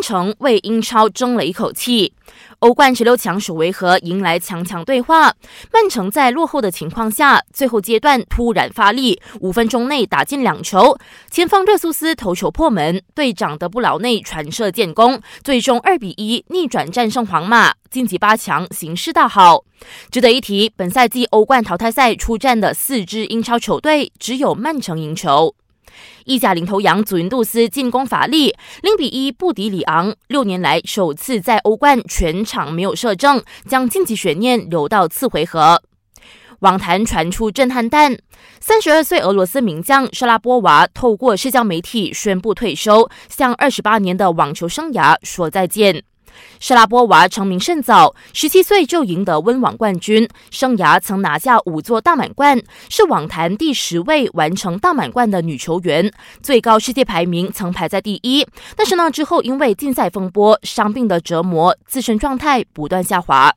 曼城为英超争了一口气。欧冠十六强首回合迎来强强对话，曼城在落后的情况下，最后阶段突然发力，五分钟内打进两球，前锋热苏斯头球破门，队长德布劳内传射建功，最终二比一逆转战胜皇马，晋级八强，形势大好。值得一提，本赛季欧冠淘汰赛出战的四支英超球队，只有曼城赢球。意甲领头羊祖云杜斯进攻乏力，零比一不敌里昂，六年来首次在欧冠全场没有射正，将晋级悬念留到次回合。网坛传出震撼弹，三十二岁俄罗斯名将沙拉波娃透过社交媒体宣布退休，向二十八年的网球生涯说再见。莎拉波娃成名甚早，十七岁就赢得温网冠军，生涯曾拿下五座大满贯，是网坛第十位完成大满贯的女球员，最高世界排名曾排在第一。但是呢，之后因为竞赛风波、伤病的折磨，自身状态不断下滑。